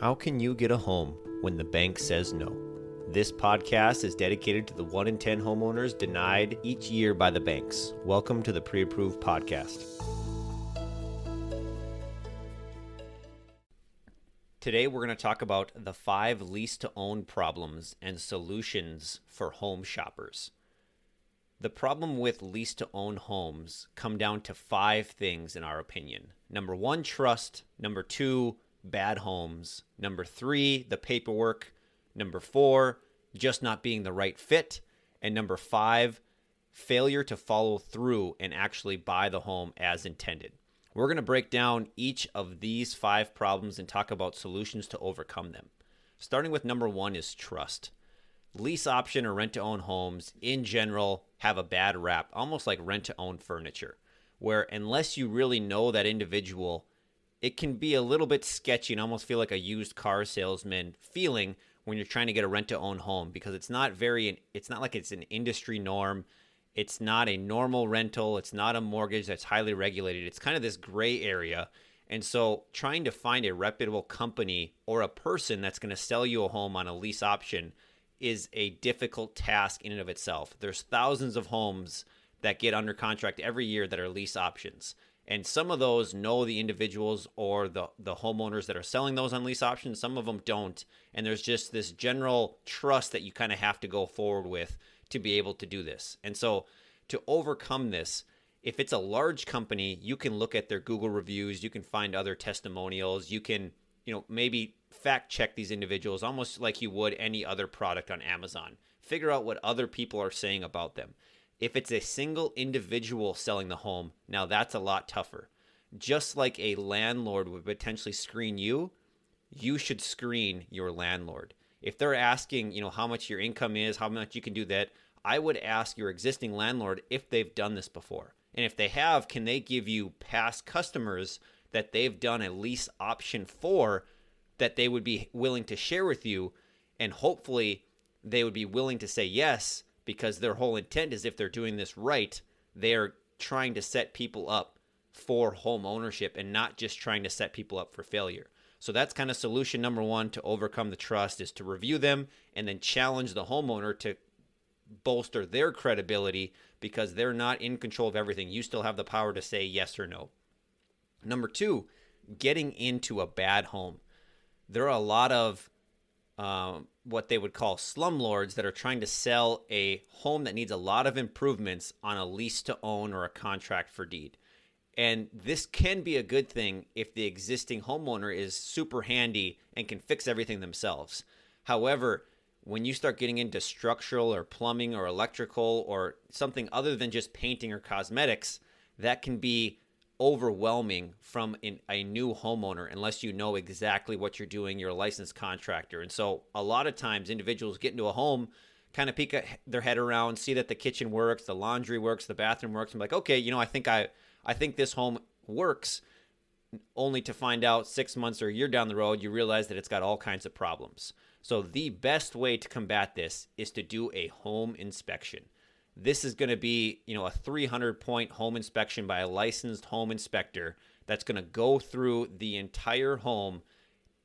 How can you get a home when the bank says no? This podcast is dedicated to the 1 in 10 homeowners denied each year by the banks. Welcome to the Pre Approved Podcast. Today, we're going to talk about the five lease to own problems and solutions for home shoppers. The problem with lease to own homes come down to five things in our opinion. Number 1, trust, number 2, bad homes, number 3, the paperwork, number 4, just not being the right fit, and number 5, failure to follow through and actually buy the home as intended. We're going to break down each of these five problems and talk about solutions to overcome them. Starting with number one is trust. Lease option or rent to own homes in general have a bad rap, almost like rent to own furniture, where unless you really know that individual, it can be a little bit sketchy and almost feel like a used car salesman feeling when you're trying to get a rent to own home because it's not very it's not like it's an industry norm it's not a normal rental. It's not a mortgage that's highly regulated. It's kind of this gray area. And so, trying to find a reputable company or a person that's going to sell you a home on a lease option is a difficult task in and of itself. There's thousands of homes that get under contract every year that are lease options. And some of those know the individuals or the, the homeowners that are selling those on lease options. Some of them don't. And there's just this general trust that you kind of have to go forward with to be able to do this. And so to overcome this, if it's a large company, you can look at their Google reviews, you can find other testimonials, you can, you know, maybe fact check these individuals almost like you would any other product on Amazon. Figure out what other people are saying about them. If it's a single individual selling the home, now that's a lot tougher. Just like a landlord would potentially screen you, you should screen your landlord if they're asking, you know, how much your income is, how much you can do that, I would ask your existing landlord if they've done this before. And if they have, can they give you past customers that they've done a lease option for that they would be willing to share with you? And hopefully they would be willing to say yes because their whole intent is if they're doing this right, they're trying to set people up for home ownership and not just trying to set people up for failure. So that's kind of solution number one to overcome the trust is to review them and then challenge the homeowner to bolster their credibility because they're not in control of everything. You still have the power to say yes or no. Number two, getting into a bad home. There are a lot of um, what they would call slumlords that are trying to sell a home that needs a lot of improvements on a lease to own or a contract for deed. And this can be a good thing if the existing homeowner is super handy and can fix everything themselves. However, when you start getting into structural or plumbing or electrical or something other than just painting or cosmetics, that can be overwhelming from a new homeowner unless you know exactly what you're doing. You're a licensed contractor. And so a lot of times individuals get into a home, kind of peek their head around, see that the kitchen works, the laundry works, the bathroom works, be like, okay, you know, I think I I think this home works only to find out six months or a year down the road, you realize that it's got all kinds of problems. So, the best way to combat this is to do a home inspection. This is going to be, you know, a 300 point home inspection by a licensed home inspector that's going to go through the entire home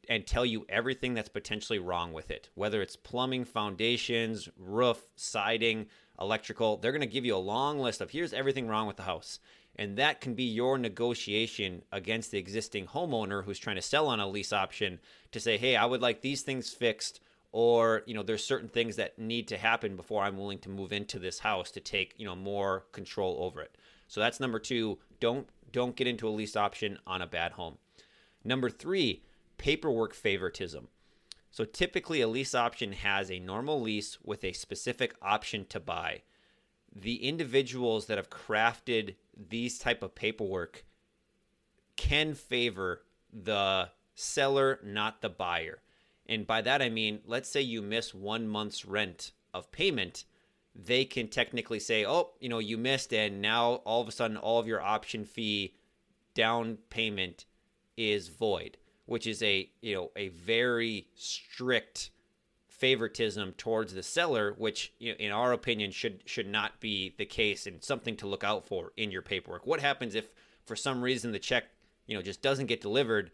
and tell you everything that's potentially wrong with it, whether it's plumbing, foundations, roof, siding, electrical. They're going to give you a long list of here's everything wrong with the house. And that can be your negotiation against the existing homeowner who's trying to sell on a lease option to say, hey, I would like these things fixed, or you know, there's certain things that need to happen before I'm willing to move into this house to take you know more control over it. So that's number two. Don't don't get into a lease option on a bad home. Number three, paperwork favoritism. So typically, a lease option has a normal lease with a specific option to buy. The individuals that have crafted these type of paperwork can favor the seller, not the buyer. And by that I mean, let's say you miss one month's rent of payment, they can technically say, oh, you know, you missed, and now all of a sudden all of your option fee down payment is void, which is a you know a very strict favoritism towards the seller, which in our opinion should should not be the case and something to look out for in your paperwork. What happens if for some reason the check, you know, just doesn't get delivered?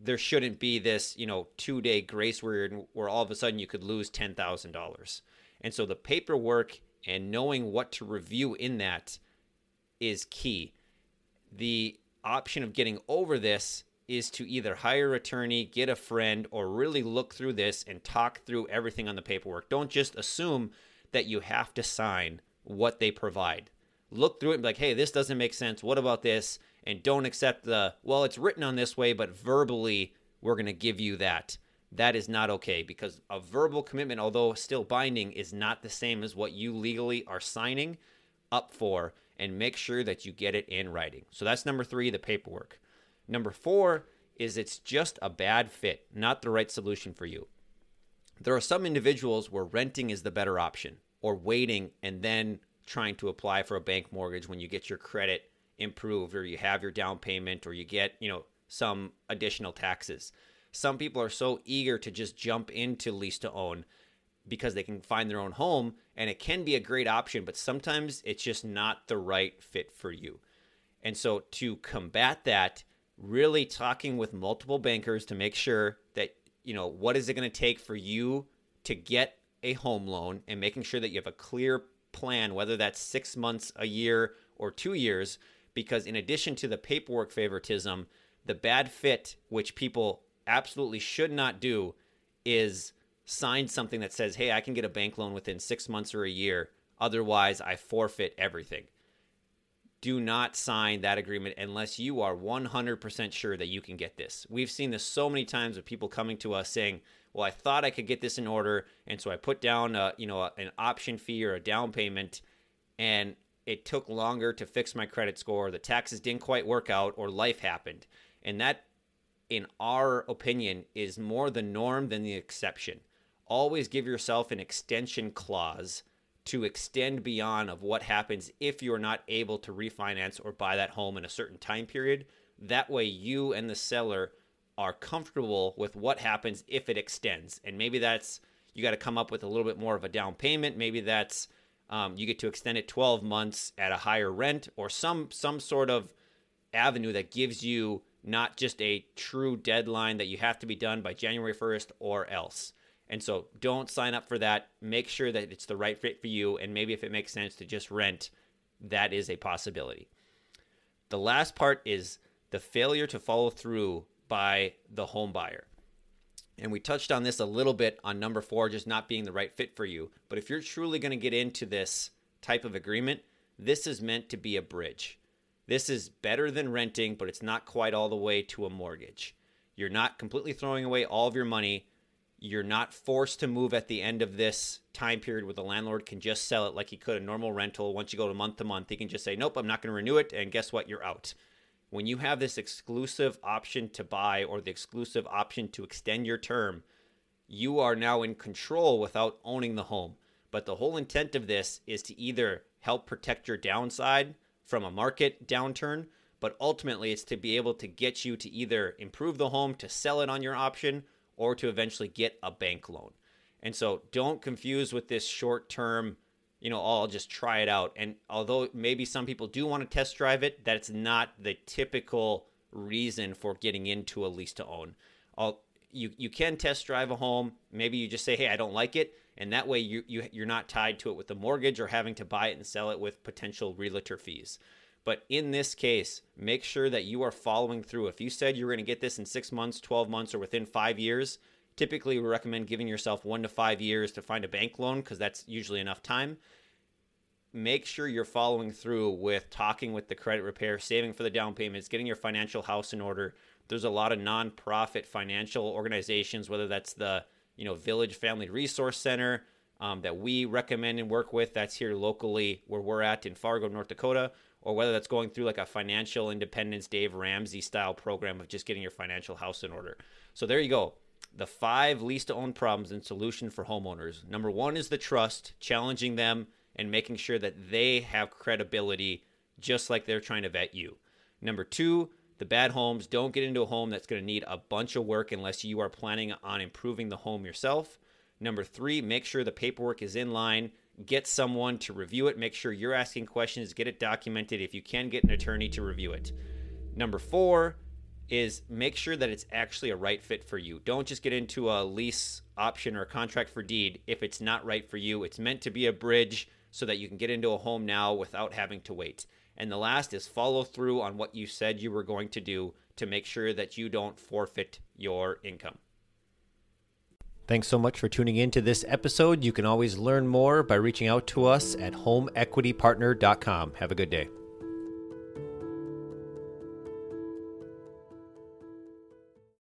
There shouldn't be this, you know, two day grace period where all of a sudden you could lose $10,000. And so the paperwork and knowing what to review in that is key. The option of getting over this is to either hire an attorney, get a friend, or really look through this and talk through everything on the paperwork. Don't just assume that you have to sign what they provide. Look through it and be like, hey, this doesn't make sense. What about this? And don't accept the, well, it's written on this way, but verbally, we're going to give you that. That is not okay because a verbal commitment, although still binding, is not the same as what you legally are signing up for. And make sure that you get it in writing. So that's number three, the paperwork. Number four is it's just a bad fit, not the right solution for you. There are some individuals where renting is the better option or waiting and then trying to apply for a bank mortgage when you get your credit improved or you have your down payment or you get, you know, some additional taxes. Some people are so eager to just jump into lease to own because they can find their own home and it can be a great option, but sometimes it's just not the right fit for you. And so to combat that, really talking with multiple bankers to make sure that you know what is it going to take for you to get a home loan and making sure that you have a clear plan whether that's 6 months a year or 2 years because in addition to the paperwork favoritism the bad fit which people absolutely should not do is sign something that says hey I can get a bank loan within 6 months or a year otherwise I forfeit everything do not sign that agreement unless you are 100% sure that you can get this. We've seen this so many times with people coming to us saying, "Well, I thought I could get this in order, and so I put down a, you know, an option fee or a down payment and it took longer to fix my credit score, the taxes didn't quite work out or life happened." And that in our opinion is more the norm than the exception. Always give yourself an extension clause to extend beyond of what happens if you're not able to refinance or buy that home in a certain time period. That way you and the seller are comfortable with what happens if it extends. And maybe that's you got to come up with a little bit more of a down payment. Maybe that's um, you get to extend it 12 months at a higher rent or some some sort of avenue that gives you not just a true deadline that you have to be done by January 1st or else. And so don't sign up for that. Make sure that it's the right fit for you. And maybe if it makes sense to just rent, that is a possibility. The last part is the failure to follow through by the home buyer. And we touched on this a little bit on number four, just not being the right fit for you. But if you're truly going to get into this type of agreement, this is meant to be a bridge. This is better than renting, but it's not quite all the way to a mortgage. You're not completely throwing away all of your money you're not forced to move at the end of this time period where the landlord can just sell it like he could a normal rental. Once you go to month to month, he can just say, Nope, I'm not going to renew it. And guess what? You're out. When you have this exclusive option to buy or the exclusive option to extend your term, you are now in control without owning the home. But the whole intent of this is to either help protect your downside from a market downturn, but ultimately it's to be able to get you to either improve the home to sell it on your option or to eventually get a bank loan. And so don't confuse with this short term, you know, I'll just try it out. And although maybe some people do want to test drive it, that's not the typical reason for getting into a lease to own. I'll, you, you can test drive a home. Maybe you just say, hey, I don't like it. And that way you, you, you're not tied to it with the mortgage or having to buy it and sell it with potential realtor fees. But in this case, make sure that you are following through. If you said you're going to get this in six months, 12 months, or within five years, typically we recommend giving yourself one to five years to find a bank loan because that's usually enough time. Make sure you're following through with talking with the credit repair, saving for the down payments, getting your financial house in order. There's a lot of nonprofit financial organizations, whether that's the you know Village Family Resource Center um, that we recommend and work with. That's here locally where we're at in Fargo, North Dakota or whether that's going through like a financial independence Dave Ramsey style program of just getting your financial house in order. So there you go. The five least to own problems and solution for homeowners. Number one is the trust, challenging them and making sure that they have credibility just like they're trying to vet you. Number two, the bad homes. Don't get into a home that's going to need a bunch of work unless you are planning on improving the home yourself. Number three, make sure the paperwork is in line get someone to review it. Make sure you're asking questions, get it documented. If you can, get an attorney to review it. Number four, is make sure that it's actually a right fit for you. Don't just get into a lease option or a contract for deed if it's not right for you. It's meant to be a bridge so that you can get into a home now without having to wait. And the last is follow through on what you said you were going to do to make sure that you don't forfeit your income. Thanks so much for tuning in to this episode. You can always learn more by reaching out to us at homeequitypartner.com. Have a good day.